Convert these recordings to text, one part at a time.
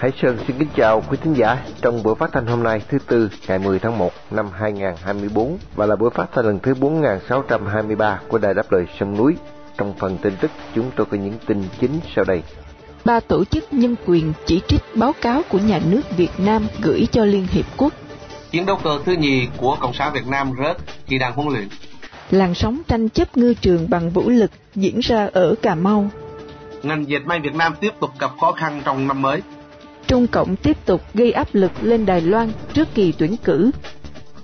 Hải Sơn xin kính chào quý thính giả trong buổi phát thanh hôm nay thứ Tư ngày 10 tháng 1 năm 2024 và là buổi phát thanh lần thứ 4623 của Đài Đáp Lời Sông Núi. Trong phần tin tức chúng tôi có những tin chính sau đây. Ba tổ chức nhân quyền chỉ trích báo cáo của nhà nước Việt Nam gửi cho Liên Hiệp Quốc. Chiến đấu cơ thứ nhì của Cộng sản Việt Nam rớt khi đang huấn luyện. Làn sóng tranh chấp ngư trường bằng vũ lực diễn ra ở Cà Mau. Ngành dệt may Việt Nam tiếp tục gặp khó khăn trong năm mới. Trung Cộng tiếp tục gây áp lực lên Đài Loan trước kỳ tuyển cử.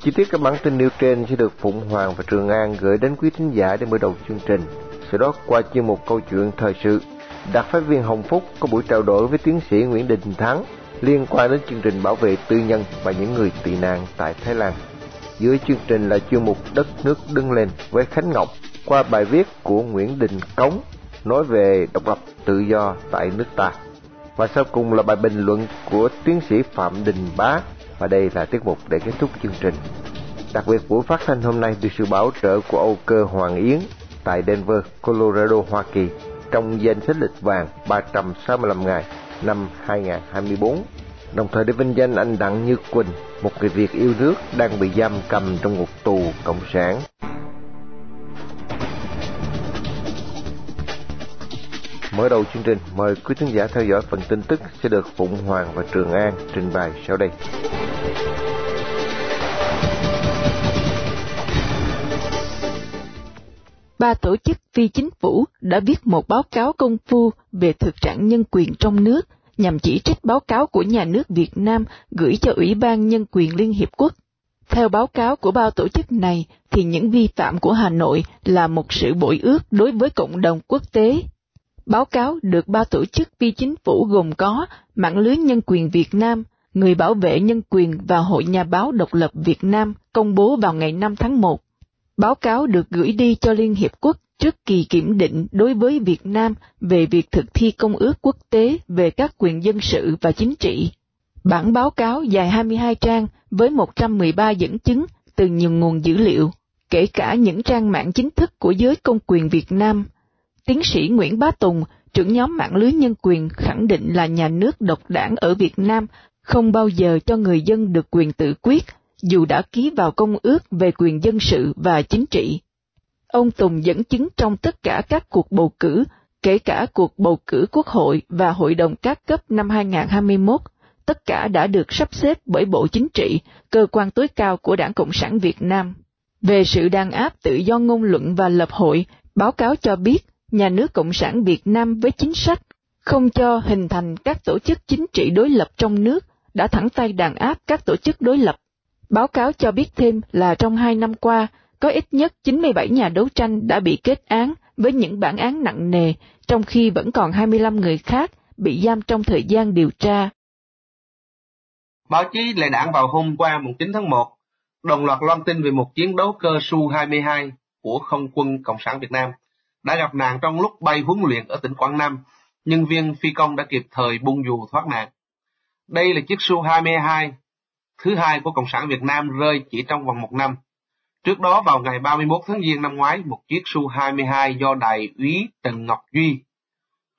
Chi tiết các bản tin nêu trên sẽ được Phụng Hoàng và Trường An gửi đến quý thính giả để mở đầu chương trình. Sau đó qua chuyên mục câu chuyện thời sự, đặc phái viên Hồng Phúc có buổi trao đổi với tiến sĩ Nguyễn Đình Thắng liên quan đến chương trình bảo vệ tư nhân và những người tị nạn tại Thái Lan. Dưới chương trình là chuyên mục Đất nước đứng lên với Khánh Ngọc qua bài viết của Nguyễn Đình Cống nói về độc lập tự do tại nước ta. Và sau cùng là bài bình luận của tiến sĩ Phạm Đình Bá và đây là tiết mục để kết thúc chương trình. Đặc biệt buổi phát thanh hôm nay được sự bảo trợ của Âu Cơ Hoàng Yến tại Denver, Colorado, Hoa Kỳ trong danh sách lịch vàng 365 ngày năm 2024. Đồng thời để vinh danh anh Đặng Như Quỳnh, một người Việt yêu nước đang bị giam cầm trong ngục tù cộng sản. Mở đầu chương trình, mời quý khán giả theo dõi phần tin tức sẽ được Phụng Hoàng và Trường An trình bày sau đây. Ba tổ chức phi chính phủ đã viết một báo cáo công phu về thực trạng nhân quyền trong nước nhằm chỉ trích báo cáo của nhà nước Việt Nam gửi cho Ủy ban Nhân quyền Liên Hiệp Quốc. Theo báo cáo của bao tổ chức này, thì những vi phạm của Hà Nội là một sự bội ước đối với cộng đồng quốc tế Báo cáo được ba tổ chức phi chính phủ gồm có Mạng lưới Nhân quyền Việt Nam, Người bảo vệ nhân quyền và Hội Nhà báo độc lập Việt Nam công bố vào ngày 5 tháng 1. Báo cáo được gửi đi cho Liên Hiệp Quốc trước kỳ kiểm định đối với Việt Nam về việc thực thi công ước quốc tế về các quyền dân sự và chính trị. Bản báo cáo dài 22 trang với 113 dẫn chứng từ nhiều nguồn dữ liệu, kể cả những trang mạng chính thức của giới công quyền Việt Nam Tiến sĩ Nguyễn Bá Tùng, trưởng nhóm mạng lưới nhân quyền khẳng định là nhà nước độc đảng ở Việt Nam không bao giờ cho người dân được quyền tự quyết, dù đã ký vào công ước về quyền dân sự và chính trị. Ông Tùng dẫn chứng trong tất cả các cuộc bầu cử, kể cả cuộc bầu cử quốc hội và hội đồng các cấp năm 2021, tất cả đã được sắp xếp bởi Bộ Chính trị, cơ quan tối cao của Đảng Cộng sản Việt Nam. Về sự đàn áp tự do ngôn luận và lập hội, báo cáo cho biết nhà nước Cộng sản Việt Nam với chính sách không cho hình thành các tổ chức chính trị đối lập trong nước đã thẳng tay đàn áp các tổ chức đối lập. Báo cáo cho biết thêm là trong hai năm qua, có ít nhất 97 nhà đấu tranh đã bị kết án với những bản án nặng nề, trong khi vẫn còn 25 người khác bị giam trong thời gian điều tra. Báo chí Lệ Đảng vào hôm qua 9 tháng 1 đồng loạt loan tin về một chiến đấu cơ Su-22 của không quân Cộng sản Việt Nam đã gặp nạn trong lúc bay huấn luyện ở tỉnh Quảng Nam, nhân viên phi công đã kịp thời bung dù thoát nạn. Đây là chiếc Su-22 thứ hai của Cộng sản Việt Nam rơi chỉ trong vòng một năm. Trước đó vào ngày 31 tháng Giêng năm ngoái, một chiếc Su-22 do đại úy Trần Ngọc Duy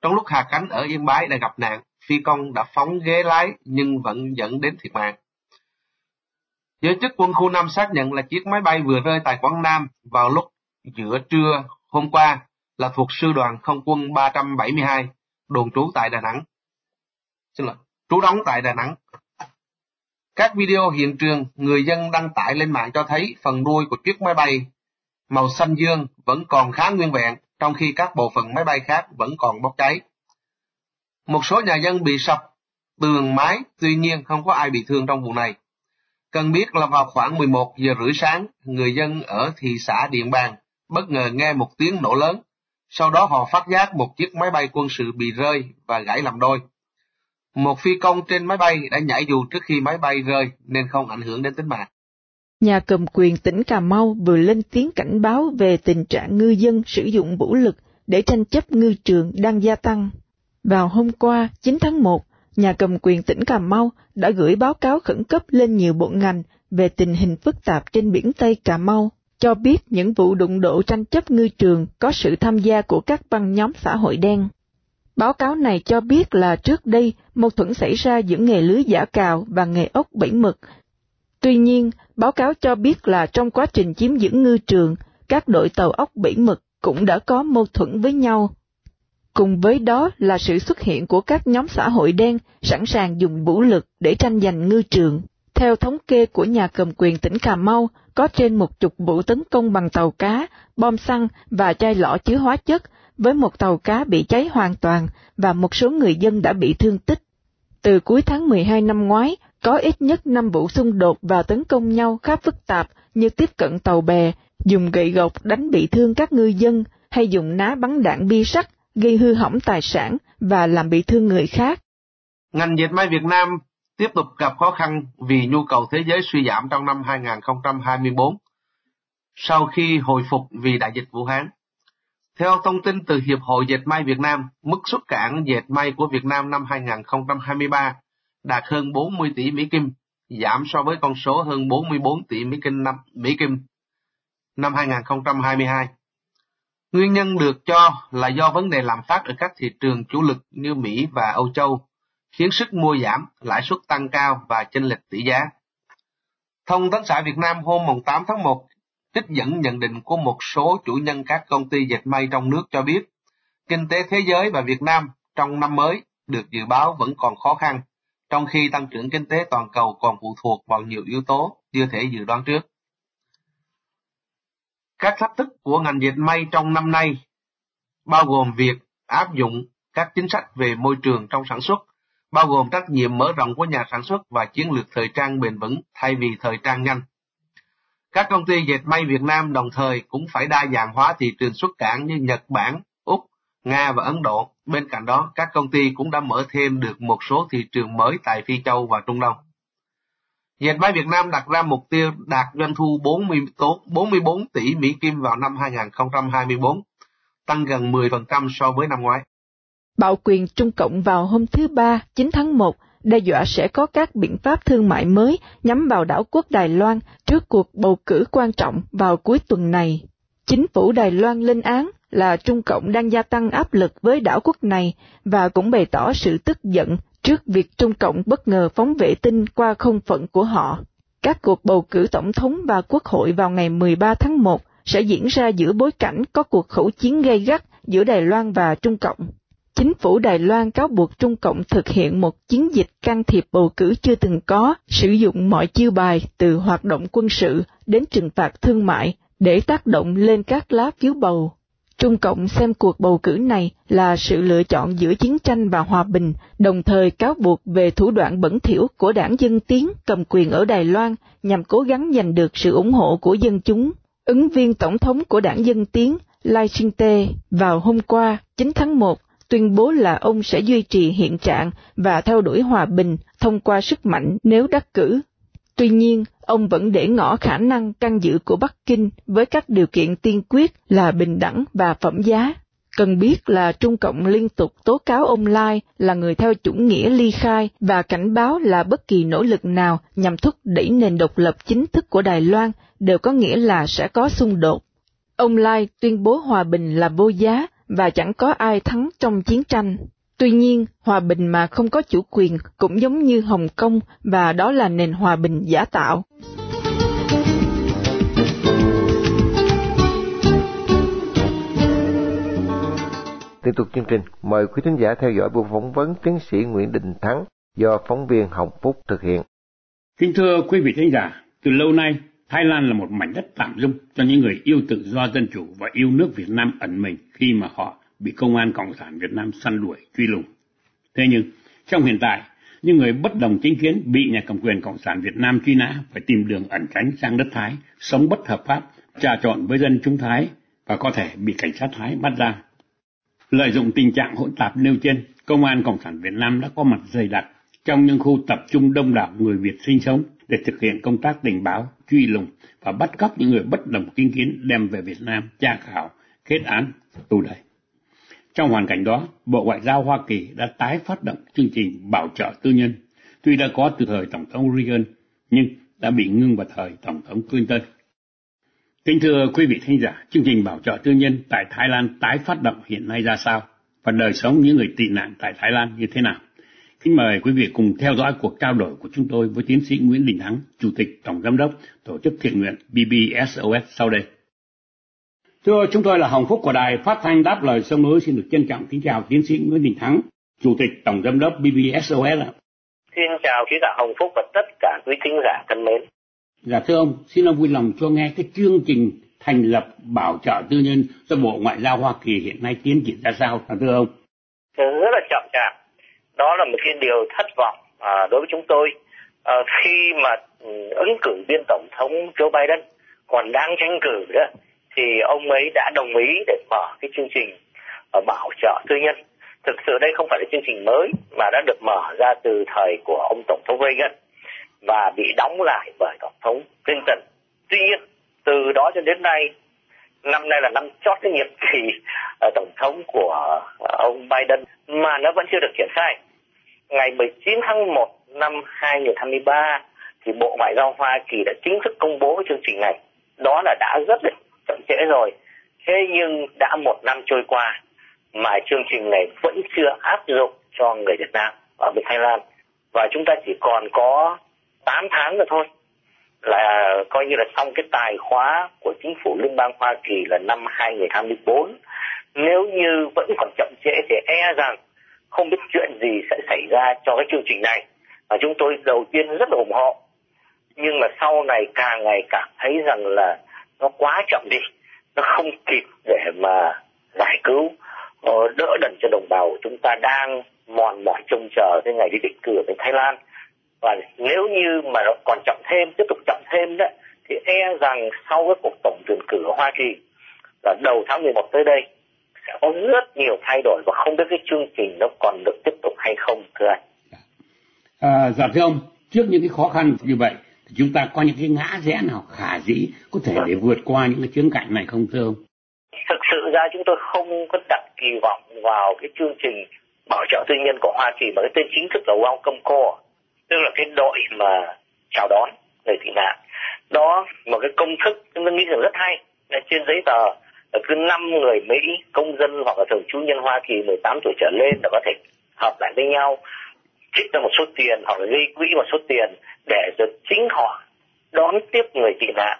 trong lúc hạ cánh ở Yên Bái đã gặp nạn, phi công đã phóng ghế lái nhưng vẫn dẫn đến thiệt mạng. Giới chức quân khu 5 xác nhận là chiếc máy bay vừa rơi tại Quảng Nam vào lúc giữa trưa hôm qua là thuộc sư đoàn không quân 372, đồn trú tại Đà Nẵng. Xin lỗi, trú đóng tại Đà Nẵng. Các video hiện trường người dân đăng tải lên mạng cho thấy phần đuôi của chiếc máy bay màu xanh dương vẫn còn khá nguyên vẹn, trong khi các bộ phận máy bay khác vẫn còn bốc cháy. Một số nhà dân bị sập tường mái, tuy nhiên không có ai bị thương trong vụ này. Cần biết là vào khoảng 11 giờ rưỡi sáng, người dân ở thị xã Điện Bàn bất ngờ nghe một tiếng nổ lớn sau đó họ phát giác một chiếc máy bay quân sự bị rơi và gãy làm đôi. Một phi công trên máy bay đã nhảy dù trước khi máy bay rơi nên không ảnh hưởng đến tính mạng. Nhà cầm quyền tỉnh Cà Mau vừa lên tiếng cảnh báo về tình trạng ngư dân sử dụng vũ lực để tranh chấp ngư trường đang gia tăng. Vào hôm qua, 9 tháng 1, nhà cầm quyền tỉnh Cà Mau đã gửi báo cáo khẩn cấp lên nhiều bộ ngành về tình hình phức tạp trên biển Tây Cà Mau cho biết những vụ đụng độ tranh chấp ngư trường có sự tham gia của các băng nhóm xã hội đen. Báo cáo này cho biết là trước đây mâu thuẫn xảy ra giữa nghề lưới giả cào và nghề ốc bẫy mực. Tuy nhiên, báo cáo cho biết là trong quá trình chiếm giữ ngư trường, các đội tàu ốc bẫy mực cũng đã có mâu thuẫn với nhau. Cùng với đó là sự xuất hiện của các nhóm xã hội đen sẵn sàng dùng vũ lực để tranh giành ngư trường. Theo thống kê của nhà cầm quyền tỉnh Cà Mau, có trên một chục vụ tấn công bằng tàu cá, bom xăng và chai lọ chứa hóa chất, với một tàu cá bị cháy hoàn toàn và một số người dân đã bị thương tích. Từ cuối tháng 12 năm ngoái, có ít nhất 5 vụ xung đột và tấn công nhau khá phức tạp như tiếp cận tàu bè, dùng gậy gộc đánh bị thương các ngư dân hay dùng ná bắn đạn bi sắt gây hư hỏng tài sản và làm bị thương người khác. Ngành dệt may Việt Nam tiếp tục gặp khó khăn vì nhu cầu thế giới suy giảm trong năm 2024 sau khi hồi phục vì đại dịch Vũ Hán. Theo thông tin từ Hiệp hội Dệt may Việt Nam, mức xuất cảng dệt may của Việt Nam năm 2023 đạt hơn 40 tỷ Mỹ Kim, giảm so với con số hơn 44 tỷ Mỹ Kim năm, Mỹ Kim năm 2022. Nguyên nhân được cho là do vấn đề lạm phát ở các thị trường chủ lực như Mỹ và Âu Châu, khiến sức mua giảm, lãi suất tăng cao và chênh lệch tỷ giá. Thông tấn xã Việt Nam hôm 8 tháng 1 trích dẫn nhận định của một số chủ nhân các công ty dệt may trong nước cho biết, kinh tế thế giới và Việt Nam trong năm mới được dự báo vẫn còn khó khăn, trong khi tăng trưởng kinh tế toàn cầu còn phụ thuộc vào nhiều yếu tố chưa thể dự đoán trước. Các thách thức của ngành dệt may trong năm nay bao gồm việc áp dụng các chính sách về môi trường trong sản xuất, bao gồm trách nhiệm mở rộng của nhà sản xuất và chiến lược thời trang bền vững thay vì thời trang nhanh. Các công ty dệt may Việt Nam đồng thời cũng phải đa dạng hóa thị trường xuất cảng như Nhật Bản, Úc, Nga và Ấn Độ. Bên cạnh đó, các công ty cũng đã mở thêm được một số thị trường mới tại Phi Châu và Trung Đông. Dệt may Việt Nam đặt ra mục tiêu đạt doanh thu 44 tỷ Mỹ Kim vào năm 2024, tăng gần 10% so với năm ngoái. Bạo quyền Trung Cộng vào hôm thứ Ba, 9 tháng 1, đe dọa sẽ có các biện pháp thương mại mới nhắm vào đảo quốc Đài Loan trước cuộc bầu cử quan trọng vào cuối tuần này. Chính phủ Đài Loan lên án là Trung Cộng đang gia tăng áp lực với đảo quốc này và cũng bày tỏ sự tức giận trước việc Trung Cộng bất ngờ phóng vệ tinh qua không phận của họ. Các cuộc bầu cử tổng thống và quốc hội vào ngày 13 tháng 1 sẽ diễn ra giữa bối cảnh có cuộc khẩu chiến gay gắt giữa Đài Loan và Trung Cộng. Chính phủ Đài Loan cáo buộc Trung Cộng thực hiện một chiến dịch can thiệp bầu cử chưa từng có, sử dụng mọi chiêu bài từ hoạt động quân sự đến trừng phạt thương mại để tác động lên các lá phiếu bầu. Trung Cộng xem cuộc bầu cử này là sự lựa chọn giữa chiến tranh và hòa bình, đồng thời cáo buộc về thủ đoạn bẩn thỉu của đảng Dân Tiến cầm quyền ở Đài Loan nhằm cố gắng giành được sự ủng hộ của dân chúng. Ứng viên tổng thống của đảng Dân Tiến, Lai Ching-te, vào hôm qua, 9 tháng 1, tuyên bố là ông sẽ duy trì hiện trạng và theo đuổi hòa bình thông qua sức mạnh nếu đắc cử. Tuy nhiên, ông vẫn để ngỏ khả năng can dự của Bắc Kinh với các điều kiện tiên quyết là bình đẳng và phẩm giá. Cần biết là Trung Cộng liên tục tố cáo ông Lai là người theo chủ nghĩa ly khai và cảnh báo là bất kỳ nỗ lực nào nhằm thúc đẩy nền độc lập chính thức của Đài Loan đều có nghĩa là sẽ có xung đột. Ông Lai tuyên bố hòa bình là vô giá và chẳng có ai thắng trong chiến tranh. Tuy nhiên, hòa bình mà không có chủ quyền cũng giống như Hồng Kông và đó là nền hòa bình giả tạo. Tiếp tục chương trình, mời quý thính giả theo dõi buổi phỏng vấn tiến sĩ Nguyễn Đình Thắng do phóng viên Hồng Phúc thực hiện. Kính thưa quý vị thính giả, từ lâu nay, Thái Lan là một mảnh đất tạm dung cho những người yêu tự do dân chủ và yêu nước Việt Nam ẩn mình khi mà họ bị công an Cộng sản Việt Nam săn đuổi, truy lùng. Thế nhưng, trong hiện tại, những người bất đồng chính kiến bị nhà cầm quyền Cộng sản Việt Nam truy nã phải tìm đường ẩn tránh sang đất Thái, sống bất hợp pháp, trà trộn với dân chúng Thái và có thể bị cảnh sát Thái bắt ra. Lợi dụng tình trạng hỗn tạp nêu trên, Công an Cộng sản Việt Nam đã có mặt dày đặc trong những khu tập trung đông đảo người Việt sinh sống để thực hiện công tác tình báo, truy lùng và bắt cóc những người bất đồng kinh kiến đem về Việt Nam tra khảo, kết án, tù đầy. Trong hoàn cảnh đó, Bộ Ngoại giao Hoa Kỳ đã tái phát động chương trình bảo trợ tư nhân, tuy đã có từ thời Tổng thống Reagan, nhưng đã bị ngưng vào thời Tổng thống Clinton. Kính thưa quý vị thính giả, chương trình bảo trợ tư nhân tại Thái Lan tái phát động hiện nay ra sao? và đời sống những người tị nạn tại Thái Lan như thế nào. Kính mời quý vị cùng theo dõi cuộc trao đổi của chúng tôi với tiến sĩ Nguyễn Đình Thắng, Chủ tịch Tổng Giám đốc Tổ chức Thiện nguyện BBSOS sau đây. Thưa chúng tôi là Hồng Phúc của Đài Phát thanh Đáp lời sông núi xin được trân trọng kính chào tiến sĩ Nguyễn Đình Thắng, Chủ tịch Tổng Giám đốc BBSOS. Xin chào quý giả Hồng Phúc và tất cả quý thính giả thân mến. Dạ thưa ông, xin ông vui lòng cho nghe cái chương trình thành lập bảo trợ tư nhân do Bộ Ngoại giao Hoa Kỳ hiện nay tiến triển ra sao, thưa ông? Rất là chậm chạp. Đó là một cái điều thất vọng à, đối với chúng tôi à, khi mà ừ, ứng cử viên tổng thống Joe Biden còn đang tranh cử đó thì ông ấy đã đồng ý để mở cái chương trình ờ, bảo trợ tư nhân. Thực sự đây không phải là chương trình mới mà đã được mở ra từ thời của ông tổng thống Reagan và bị đóng lại bởi tổng thống Clinton. Tuy nhiên từ đó cho đến nay năm nay là năm chót cái nhiệm kỳ ờ, tổng thống của ờ, ông Biden mà nó vẫn chưa được triển khai. Ngày 19 tháng 1 năm 2023 thì Bộ Ngoại giao Hoa Kỳ đã chính thức công bố chương trình này. Đó là đã rất là chậm trễ rồi. Thế nhưng đã một năm trôi qua mà chương trình này vẫn chưa áp dụng cho người Việt Nam ở bên Thái Lan. Và chúng ta chỉ còn có 8 tháng nữa thôi là coi như là xong cái tài khóa của chính phủ liên bang Hoa Kỳ là năm 2024. Nếu như vẫn còn chậm trễ thì e rằng không biết chuyện gì sẽ xảy ra cho cái chương trình này. Và chúng tôi đầu tiên rất là ủng hộ. Nhưng mà sau này càng ngày càng thấy rằng là nó quá chậm đi. Nó không kịp để mà giải cứu ờ, đỡ đần cho đồng bào chúng ta đang mòn mỏi trông chờ cái ngày đi định cử ở bên Thái Lan và nếu như mà nó còn chậm thêm, tiếp tục chậm thêm đó, thì e rằng sau cái cuộc tổng tuyển cử ở Hoa Kỳ, là đầu tháng 11 tới đây sẽ có rất nhiều thay đổi và không biết cái chương trình nó còn được tiếp tục hay không thưa anh. À, dạ thưa ông, trước những cái khó khăn như vậy thì chúng ta có những cái ngã rẽ nào khả dĩ có thể để vượt qua những cái chướng cạnh này không thưa ông? Thực sự ra chúng tôi không có đặt kỳ vọng vào cái chương trình bảo trợ tư nhân của Hoa Kỳ mà cái tên chính thức là Welcome Core tức là cái đội mà chào đón người tị nạn đó một cái công thức chúng tôi nghĩ rằng rất hay là trên giấy tờ cứ năm người Mỹ, công dân hoặc là thường trú nhân Hoa Kỳ 18 tuổi trở lên là có thể hợp lại với nhau, trích ra một số tiền hoặc là gây quỹ một số tiền để rồi chính họ đón tiếp người tị nạn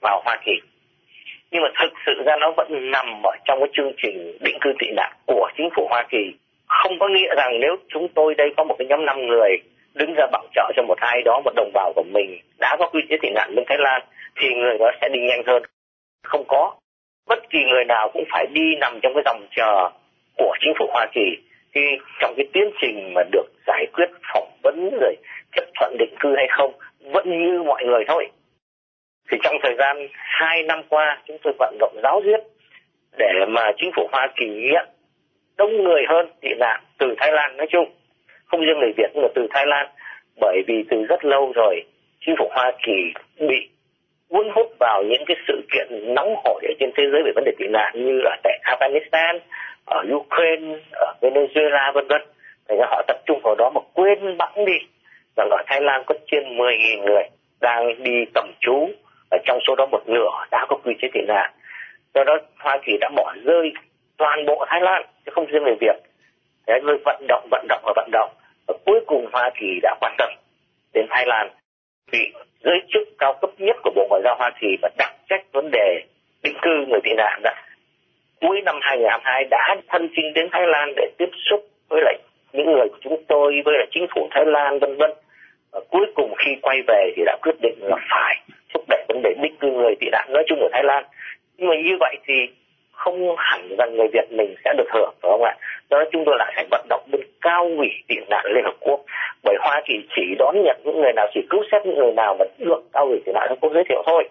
vào Hoa Kỳ. Nhưng mà thực sự ra nó vẫn nằm ở trong cái chương trình định cư tị nạn của chính phủ Hoa Kỳ. Không có nghĩa rằng nếu chúng tôi đây có một cái nhóm năm người đứng ra bảo trợ cho một ai đó, một đồng bào của mình đã có quy chế tị nạn bên Thái Lan, thì người đó sẽ đi nhanh hơn. Không có bất kỳ người nào cũng phải đi nằm trong cái dòng chờ của chính phủ Hoa Kỳ. Thì trong cái tiến trình mà được giải quyết, phỏng vấn rồi chấp thuận định cư hay không, vẫn như mọi người thôi. Thì trong thời gian hai năm qua, chúng tôi vận động giáo diết để mà chính phủ Hoa Kỳ nhận đông người hơn tị nạn từ Thái Lan nói chung. Không riêng người Việt nhưng mà từ Thái Lan, bởi vì từ rất lâu rồi, chính phủ Hoa Kỳ bị cuốn hút vào những cái sự kiện nóng hổi ở trên thế giới về vấn đề tị nạn như là tại Afghanistan, ở Ukraine, ở Venezuela vân vân. Thì họ tập trung vào đó mà quên bẵng đi rằng ở Thái Lan có trên 10.000 người đang đi tầm trú ở trong số đó một nửa đã có quy chế tị nạn. Do đó Hoa Kỳ đã bỏ rơi toàn bộ Thái Lan chứ không riêng về Việt. Thế rồi vận động, vận động và vận động và cuối cùng Hoa Kỳ đã quan tâm đến Thái Lan vì giới chức cao cấp nhất của Bộ Ngoại giao Hoa Kỳ và đặc trách vấn đề định cư người tị nạn đã cuối năm 2022 đã thân chinh đến Thái Lan để tiếp xúc với lại những người của chúng tôi, với lại chính phủ Thái Lan, vân vân. Và cuối cùng khi quay về thì đã quyết định là phải thúc đẩy vấn đề định cư người tị nạn nói chung ở Thái Lan. Nhưng mà như vậy thì không hẳn rằng người Việt mình sẽ được hưởng, phải không ạ? Do đó chúng tôi lại phải vận động bên cao ủy tị nạn Liên Hợp Quốc bởi Hoa Kỳ chỉ đón nhận những người nào, chỉ cứu xét những người nào mà được cao ủy tị nạn Liên Hợp Quốc giới thiệu thôi.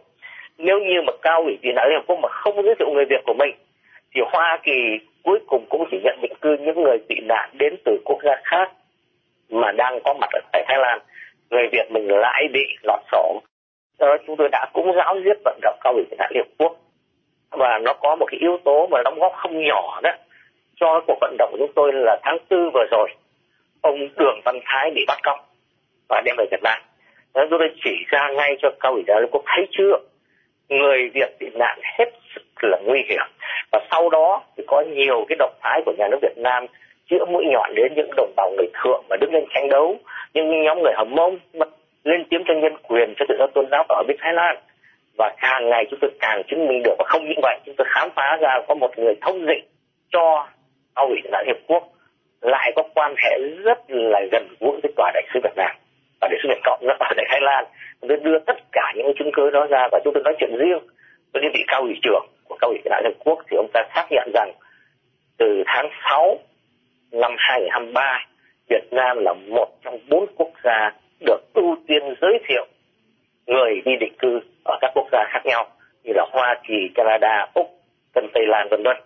Nếu như mà cao ủy tị nạn Liên Hợp Quốc mà không giới thiệu người Việt của mình, thì Hoa Kỳ cuối cùng cũng chỉ nhận định cư những người tị nạn đến từ quốc gia khác mà đang có mặt ở tại Thái Lan. Người Việt mình lại bị lọt sổ. Do đó chúng tôi đã cũng giáo diết vận động cao ủy tị nạn Liên Hợp Quốc và nó có một cái yếu tố mà đóng góp không nhỏ đó cho cuộc vận động của chúng tôi là tháng tư vừa rồi, ông Đường Văn Thái bị bắt cóc và đem về Việt Nam. Đó tôi chỉ ra ngay cho cao ủy đại quốc thấy chưa? Người Việt bị nạn hết sức là nguy hiểm. Và sau đó thì có nhiều cái động thái của nhà nước Việt Nam chữa mũi nhọn đến những đồng bào người thượng mà đứng lên tranh đấu. Những nhóm người hầm mông lên tiếng cho nhân quyền cho tự do tôn giáo ở bên Thái Lan và càng ngày chúng tôi càng chứng minh được, và không những vậy, chúng tôi khám phá ra có một người thông dịch cho cao ủy đại hiệp quốc, lại có quan hệ rất là gần gũi với tòa đại sứ Việt Nam. Và đại sứ Việt Cộng ở tại Thái Lan tôi đưa tất cả những chứng cứ đó ra và chúng tôi nói chuyện riêng với vị cao ủy trưởng của cao ủy đại hiệp quốc. Thì ông ta xác nhận rằng từ tháng 6 năm 2023 Việt Nam là một trong bốn quốc gia được ưu tiên giới thiệu người đi định cư ở các quốc gia khác nhau như là Hoa Kỳ, Canada, Úc, Tân Tây Lan vân vân.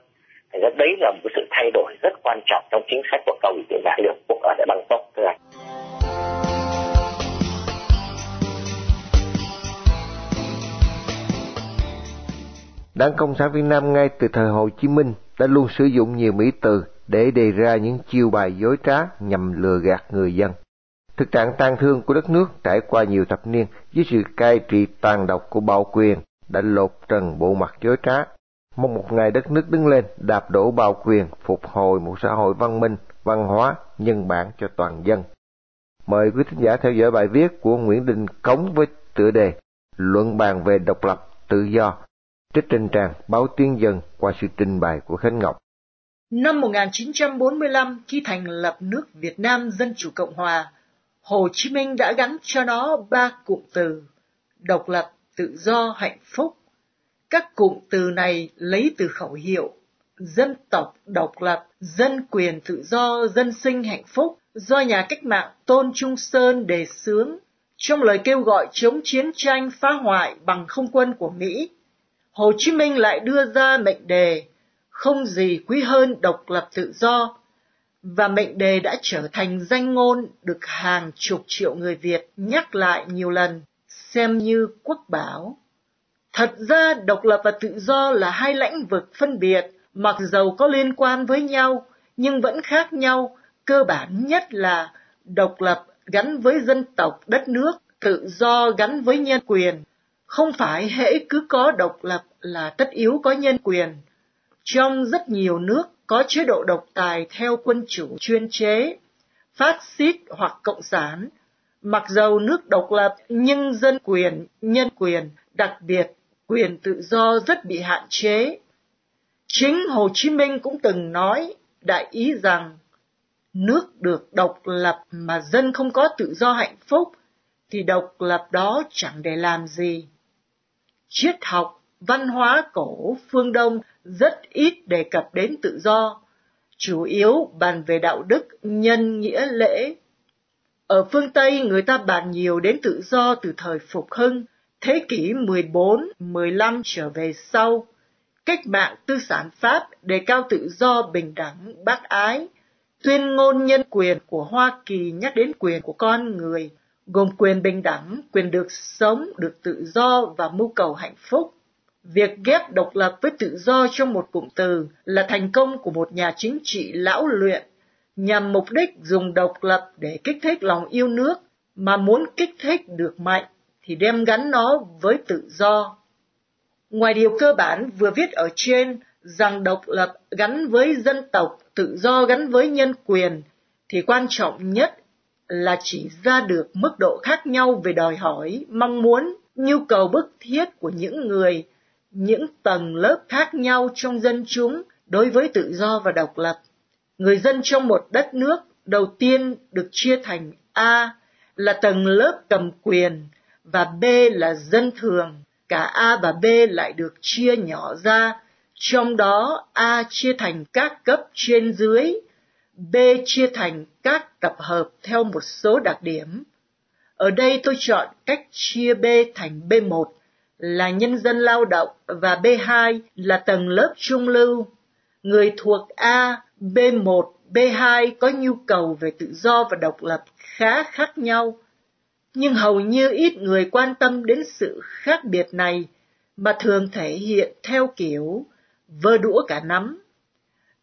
Thành ra đấy là một sự thay đổi rất quan trọng trong chính sách của cao ủy viện đại liên quốc ở tại Bangkok thưa anh. Đảng Cộng sản Việt Nam ngay từ thời Hồ Chí Minh đã luôn sử dụng nhiều mỹ từ để đề ra những chiêu bài dối trá nhằm lừa gạt người dân. Thực trạng tang thương của đất nước trải qua nhiều thập niên dưới sự cai trị tàn độc của bạo quyền đã lột trần bộ mặt dối trá. Mong một ngày đất nước đứng lên, đạp đổ bạo quyền, phục hồi một xã hội văn minh, văn hóa, nhân bản cho toàn dân. Mời quý thính giả theo dõi bài viết của Nguyễn Đình Cống với tựa đề Luận bàn về độc lập, tự do, trích trên trang Báo Tiên Dân qua sự trình bày của Khánh Ngọc. Năm 1945, khi thành lập nước Việt Nam Dân Chủ Cộng Hòa, Hồ Chí Minh đã gắn cho nó ba cụm từ độc lập, tự do, hạnh phúc. Các cụm từ này lấy từ khẩu hiệu dân tộc độc lập, dân quyền tự do, dân sinh hạnh phúc do nhà cách mạng Tôn Trung Sơn đề xướng trong lời kêu gọi chống chiến tranh phá hoại bằng không quân của Mỹ. Hồ Chí Minh lại đưa ra mệnh đề không gì quý hơn độc lập tự do và mệnh đề đã trở thành danh ngôn được hàng chục triệu người Việt nhắc lại nhiều lần, xem như quốc bảo. Thật ra độc lập và tự do là hai lãnh vực phân biệt, mặc dầu có liên quan với nhau, nhưng vẫn khác nhau, cơ bản nhất là độc lập gắn với dân tộc đất nước, tự do gắn với nhân quyền. Không phải hễ cứ có độc lập là tất yếu có nhân quyền. Trong rất nhiều nước, có chế độ độc tài theo quân chủ chuyên chế, phát xít hoặc cộng sản, mặc dầu nước độc lập nhưng dân quyền, nhân quyền, đặc biệt quyền tự do rất bị hạn chế. Chính Hồ Chí Minh cũng từng nói đại ý rằng nước được độc lập mà dân không có tự do hạnh phúc thì độc lập đó chẳng để làm gì. Triết học, văn hóa cổ phương Đông rất ít đề cập đến tự do, chủ yếu bàn về đạo đức, nhân nghĩa lễ. Ở phương Tây người ta bàn nhiều đến tự do từ thời phục hưng, thế kỷ 14, 15 trở về sau. Cách mạng tư sản Pháp đề cao tự do bình đẳng, bác ái. Tuyên ngôn nhân quyền của Hoa Kỳ nhắc đến quyền của con người, gồm quyền bình đẳng, quyền được sống, được tự do và mưu cầu hạnh phúc. Việc ghép độc lập với tự do trong một cụm từ là thành công của một nhà chính trị lão luyện nhằm mục đích dùng độc lập để kích thích lòng yêu nước mà muốn kích thích được mạnh thì đem gắn nó với tự do. Ngoài điều cơ bản vừa viết ở trên rằng độc lập gắn với dân tộc, tự do gắn với nhân quyền, thì quan trọng nhất là chỉ ra được mức độ khác nhau về đòi hỏi, mong muốn, nhu cầu bức thiết của những người những tầng lớp khác nhau trong dân chúng đối với tự do và độc lập. Người dân trong một đất nước đầu tiên được chia thành A là tầng lớp cầm quyền và B là dân thường. Cả A và B lại được chia nhỏ ra, trong đó A chia thành các cấp trên dưới, B chia thành các tập hợp theo một số đặc điểm. Ở đây tôi chọn cách chia B thành B1 là nhân dân lao động và B2 là tầng lớp trung lưu. Người thuộc A, B1, B2 có nhu cầu về tự do và độc lập khá khác nhau, nhưng hầu như ít người quan tâm đến sự khác biệt này mà thường thể hiện theo kiểu vơ đũa cả nắm.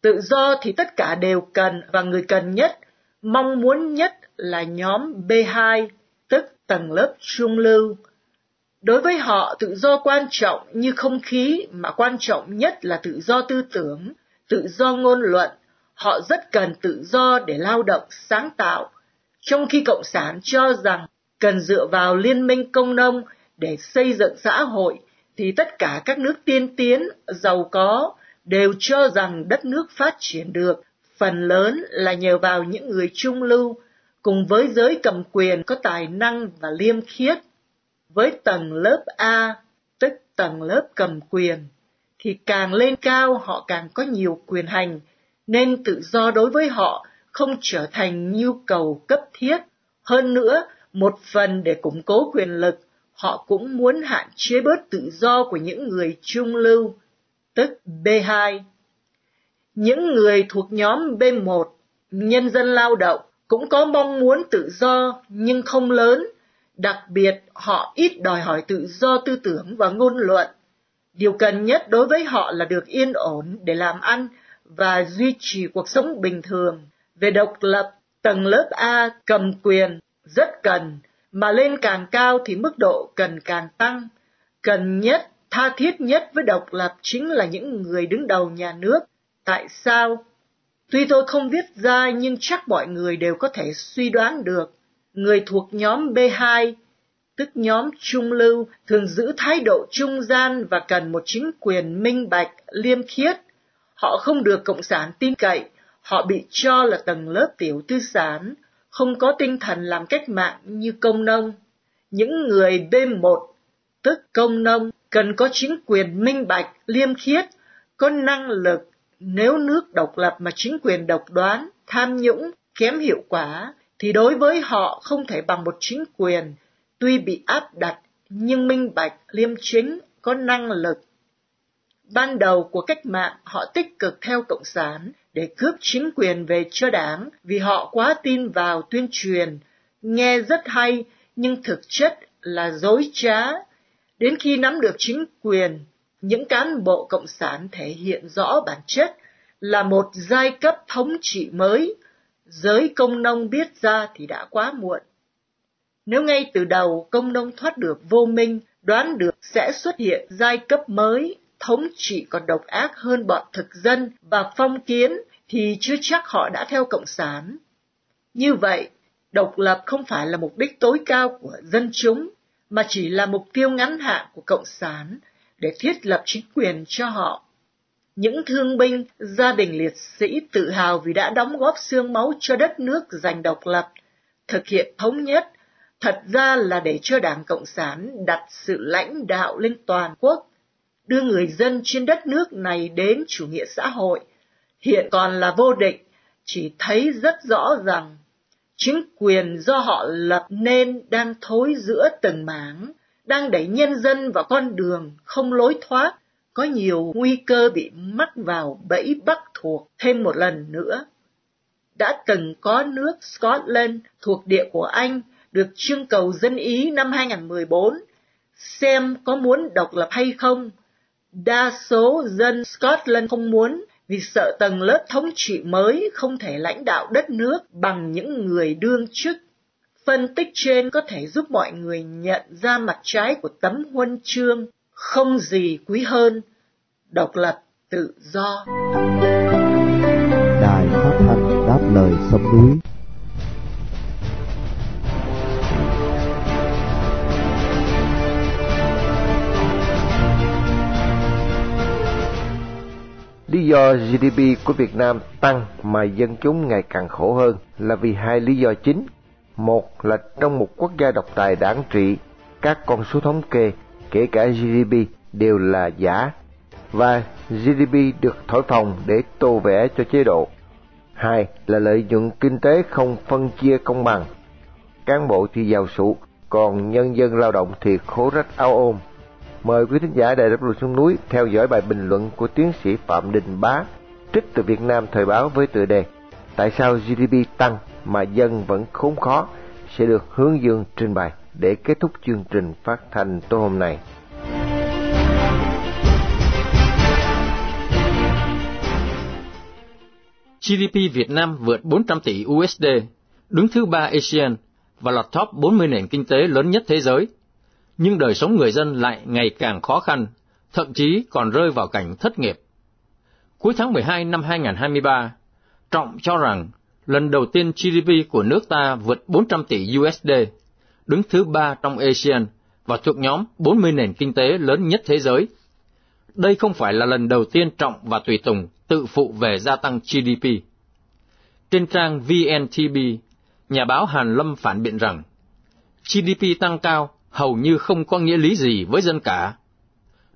Tự do thì tất cả đều cần và người cần nhất, mong muốn nhất là nhóm B2, tức tầng lớp trung lưu, Đối với họ, tự do quan trọng như không khí mà quan trọng nhất là tự do tư tưởng, tự do ngôn luận. Họ rất cần tự do để lao động, sáng tạo, trong khi Cộng sản cho rằng cần dựa vào liên minh công nông để xây dựng xã hội, thì tất cả các nước tiên tiến, giàu có đều cho rằng đất nước phát triển được, phần lớn là nhờ vào những người trung lưu, cùng với giới cầm quyền có tài năng và liêm khiết. Với tầng lớp A, tức tầng lớp cầm quyền, thì càng lên cao họ càng có nhiều quyền hành, nên tự do đối với họ không trở thành nhu cầu cấp thiết. Hơn nữa, một phần để củng cố quyền lực, họ cũng muốn hạn chế bớt tự do của những người trung lưu, tức B2. Những người thuộc nhóm B1, nhân dân lao động, cũng có mong muốn tự do nhưng không lớn, đặc biệt họ ít đòi hỏi tự do tư tưởng và ngôn luận. Điều cần nhất đối với họ là được yên ổn để làm ăn và duy trì cuộc sống bình thường. Về độc lập, tầng lớp A cầm quyền rất cần, mà lên càng cao thì mức độ cần càng tăng. Cần nhất, tha thiết nhất với độc lập chính là những người đứng đầu nhà nước. Tại sao? Tuy tôi không viết ra nhưng chắc mọi người đều có thể suy đoán được. Người thuộc nhóm B2, tức nhóm trung lưu, thường giữ thái độ trung gian và cần một chính quyền minh bạch, liêm khiết. Họ không được Cộng sản tin cậy, họ bị cho là tầng lớp tiểu tư sản, không có tinh thần làm cách mạng như công nông. Những người B1, tức công nông, cần có chính quyền minh bạch, liêm khiết, có năng lực. Nếu nước độc lập mà chính quyền độc đoán, tham nhũng, kém hiệu quả, thì đối với họ không thể bằng một chính quyền, tuy bị áp đặt, nhưng minh bạch, liêm chính, có năng lực. Ban đầu của cách mạng, họ tích cực theo Cộng sản, để cướp chính quyền về cho đảng vì họ quá tin vào tuyên truyền, nghe rất hay nhưng thực chất là dối trá. Đến khi nắm được chính quyền, những cán bộ cộng sản thể hiện rõ bản chất là một giai cấp thống trị mới, giới công nông biết ra thì đã quá muộn. Nếu ngay từ đầu công nông thoát được vô minh, đoán được sẽ xuất hiện giai cấp mới thống trị còn độc ác hơn bọn thực dân và phong kiến thì chưa chắc họ đã theo Cộng sản. Như vậy, độc lập không phải là mục đích tối cao của dân chúng, mà chỉ là mục tiêu ngắn hạn của Cộng sản để thiết lập chính quyền cho họ. Những thương binh, gia đình liệt sĩ tự hào vì đã đóng góp xương máu cho đất nước giành độc lập, thực hiện thống nhất, thật ra là để cho Đảng Cộng sản đặt sự lãnh đạo lên toàn quốc đưa người dân trên đất nước này đến chủ nghĩa xã hội, hiện còn là vô định, chỉ thấy rất rõ rằng chính quyền do họ lập nên đang thối giữa từng mảng, đang đẩy nhân dân vào con đường không lối thoát, có nhiều nguy cơ bị mắc vào bẫy bắc thuộc thêm một lần nữa. Đã từng có nước Scotland thuộc địa của Anh được trưng cầu dân Ý năm 2014, xem có muốn độc lập hay không Đa số dân Scotland không muốn vì sợ tầng lớp thống trị mới không thể lãnh đạo đất nước bằng những người đương chức. Phân tích trên có thể giúp mọi người nhận ra mặt trái của tấm huân chương, không gì quý hơn, độc lập, tự do. Đài phát thanh đáp lời sông núi Lý do GDP của Việt Nam tăng mà dân chúng ngày càng khổ hơn là vì hai lý do chính. Một là trong một quốc gia độc tài đáng trị, các con số thống kê, kể cả GDP, đều là giả, và GDP được thổi phồng để tô vẽ cho chế độ. Hai là lợi nhuận kinh tế không phân chia công bằng. Cán bộ thì giàu sụ, còn nhân dân lao động thì khổ rách ao ôm. Mời quý thính giả Đài đáp lùi xuống núi theo dõi bài bình luận của tiến sĩ Phạm Đình Bá, trích từ Việt Nam Thời báo với tựa đề Tại sao GDP tăng mà dân vẫn khốn khó sẽ được hướng dương trình bày để kết thúc chương trình phát thanh tối hôm nay. GDP Việt Nam vượt 400 tỷ USD, đứng thứ ba ASEAN và lọt top 40 nền kinh tế lớn nhất thế giới. nhưng đời sống người dân lại ngày càng khó khăn, thậm chí còn rơi vào cảnh thất nghiệp. Cuối tháng 12 năm 2023, Trọng cho rằng lần đầu tiên GDP của nước ta vượt 400 tỷ USD, đứng thứ ba trong ASEAN và thuộc nhóm 40 nền kinh tế lớn nhất thế giới. Đây không phải là lần đầu tiên Trọng và Tùy Tùng tự phụ về gia tăng GDP. Trên trang VNTB, nhà báo Hàn Lâm phản biện rằng GDP tăng cao hầu như không có nghĩa lý gì với dân cả.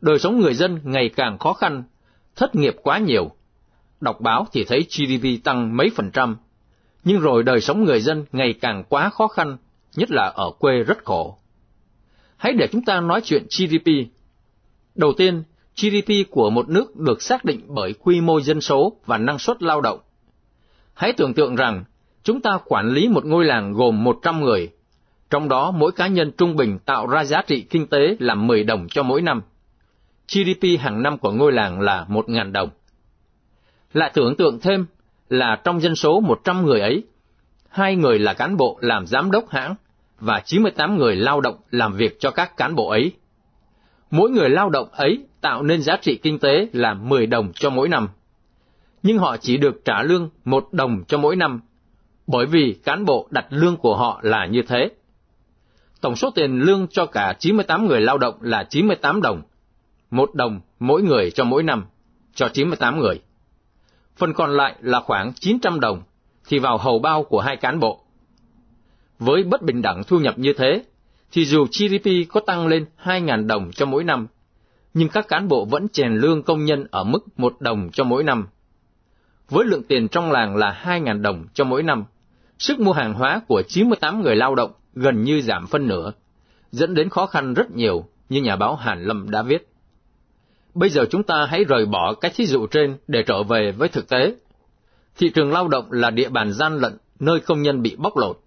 Đời sống người dân ngày càng khó khăn, thất nghiệp quá nhiều. Đọc báo thì thấy GDP tăng mấy phần trăm, nhưng rồi đời sống người dân ngày càng quá khó khăn, nhất là ở quê rất khổ. Hãy để chúng ta nói chuyện GDP. Đầu tiên, GDP của một nước được xác định bởi quy mô dân số và năng suất lao động. Hãy tưởng tượng rằng chúng ta quản lý một ngôi làng gồm 100 người, trong đó mỗi cá nhân trung bình tạo ra giá trị kinh tế là 10 đồng cho mỗi năm. GDP hàng năm của ngôi làng là 1.000 đồng. Lại tưởng tượng thêm là trong dân số 100 người ấy, hai người là cán bộ làm giám đốc hãng và 98 người lao động làm việc cho các cán bộ ấy. Mỗi người lao động ấy tạo nên giá trị kinh tế là 10 đồng cho mỗi năm. Nhưng họ chỉ được trả lương một đồng cho mỗi năm, bởi vì cán bộ đặt lương của họ là như thế. Tổng số tiền lương cho cả 98 người lao động là 98 đồng, một đồng mỗi người cho mỗi năm, cho 98 người. Phần còn lại là khoảng 900 đồng, thì vào hầu bao của hai cán bộ. Với bất bình đẳng thu nhập như thế, thì dù GDP có tăng lên 2.000 đồng cho mỗi năm, nhưng các cán bộ vẫn chèn lương công nhân ở mức một đồng cho mỗi năm. Với lượng tiền trong làng là 2.000 đồng cho mỗi năm, sức mua hàng hóa của 98 người lao động gần như giảm phân nửa, dẫn đến khó khăn rất nhiều như nhà báo Hàn Lâm đã viết. Bây giờ chúng ta hãy rời bỏ cái thí dụ trên để trở về với thực tế. Thị trường lao động là địa bàn gian lận, nơi công nhân bị bóc lột.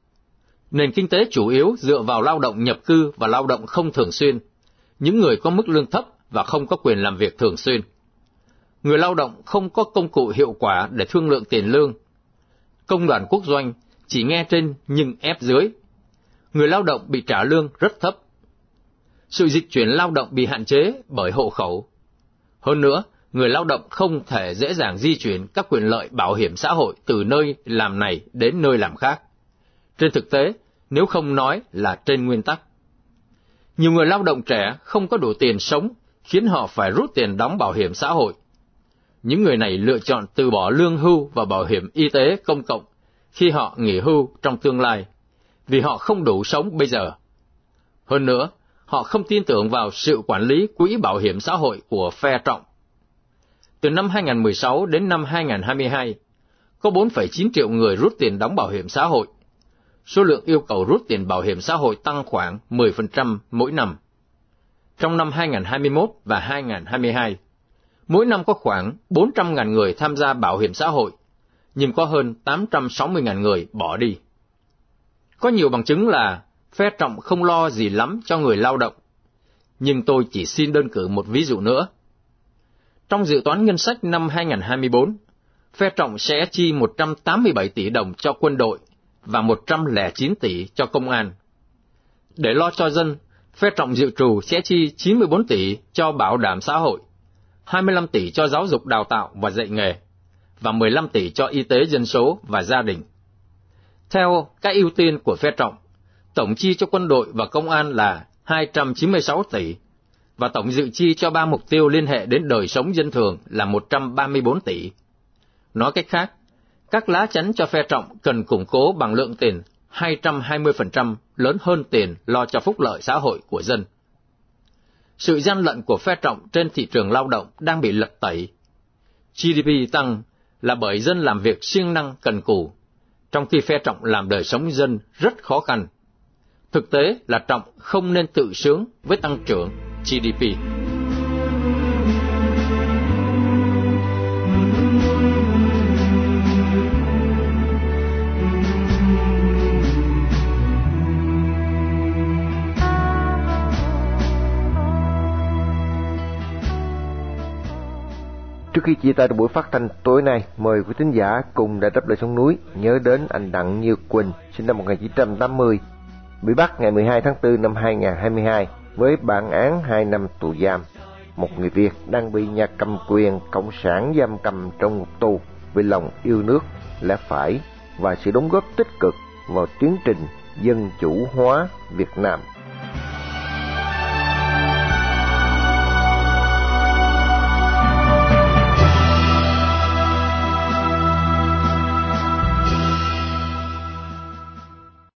Nền kinh tế chủ yếu dựa vào lao động nhập cư và lao động không thường xuyên, những người có mức lương thấp và không có quyền làm việc thường xuyên. Người lao động không có công cụ hiệu quả để thương lượng tiền lương. Công đoàn quốc doanh chỉ nghe trên nhưng ép dưới. Người lao động bị trả lương rất thấp. Sự dịch chuyển lao động bị hạn chế bởi hộ khẩu. Hơn nữa, người lao động không thể dễ dàng di chuyển các quyền lợi bảo hiểm xã hội từ nơi làm này đến nơi làm khác. Trên thực tế, nếu không nói là trên nguyên tắc. Nhiều người lao động trẻ không có đủ tiền sống, khiến họ phải rút tiền đóng bảo hiểm xã hội. Những người này lựa chọn từ bỏ lương hưu và bảo hiểm y tế công cộng khi họ nghỉ hưu trong tương lai, vì họ không đủ sống bây giờ. Hơn nữa, họ không tin tưởng vào sự quản lý quỹ bảo hiểm xã hội của phe trọng. Từ năm 2016 đến năm 2022, có 4,9 triệu người rút tiền đóng bảo hiểm xã hội. Số lượng yêu cầu rút tiền bảo hiểm xã hội tăng khoảng 10% mỗi năm. Trong năm 2021 và 2022, mỗi năm có khoảng 400.000 người tham gia bảo hiểm xã hội, nhưng có hơn 860.000 người bỏ đi. Có nhiều bằng chứng là phe trọng không lo gì lắm cho người lao động. Nhưng tôi chỉ xin đơn cử một ví dụ nữa. Trong dự toán ngân sách năm 2024, phe trọng sẽ chi 187 tỷ đồng cho quân đội và 109 tỷ cho công an. Để lo cho dân, phe trọng dự trù sẽ chi 94 tỷ cho bảo đảm xã hội, 25 tỷ cho giáo dục đào tạo và dạy nghề, và 15 tỷ cho y tế dân số và gia đình. Theo các ưu tiên của phe trọng, tổng chi cho quân đội và công an là 296 tỷ, và tổng dự chi cho ba mục tiêu liên hệ đến đời sống dân thường là 134 tỷ. Nói cách khác, các lá chắn cho phe trọng cần củng cố bằng lượng tiền 220% lớn hơn tiền lo cho phúc lợi xã hội của dân. Sự gian lận của phe trọng trên thị trường lao động đang bị lật tẩy. GDP tăng là bởi dân làm việc siêng năng cần cù, trong khi phe trọng làm đời sống dân rất khó khăn. Thực tế là trọng không nên tự sướng với tăng trưởng GDP. Trước khi chia tay buổi phát thanh tối nay, mời quý thính giả cùng đã đáp lời sông núi nhớ đến anh Đặng Như Quỳnh, sinh năm 1980, bị bắt ngày 12 tháng 4 năm 2022 với bản án 2 năm tù giam. Một người Việt đang bị nhà cầm quyền Cộng sản giam cầm trong ngục tù vì lòng yêu nước, lẽ phải và sự đóng góp tích cực vào tiến trình dân chủ hóa Việt Nam.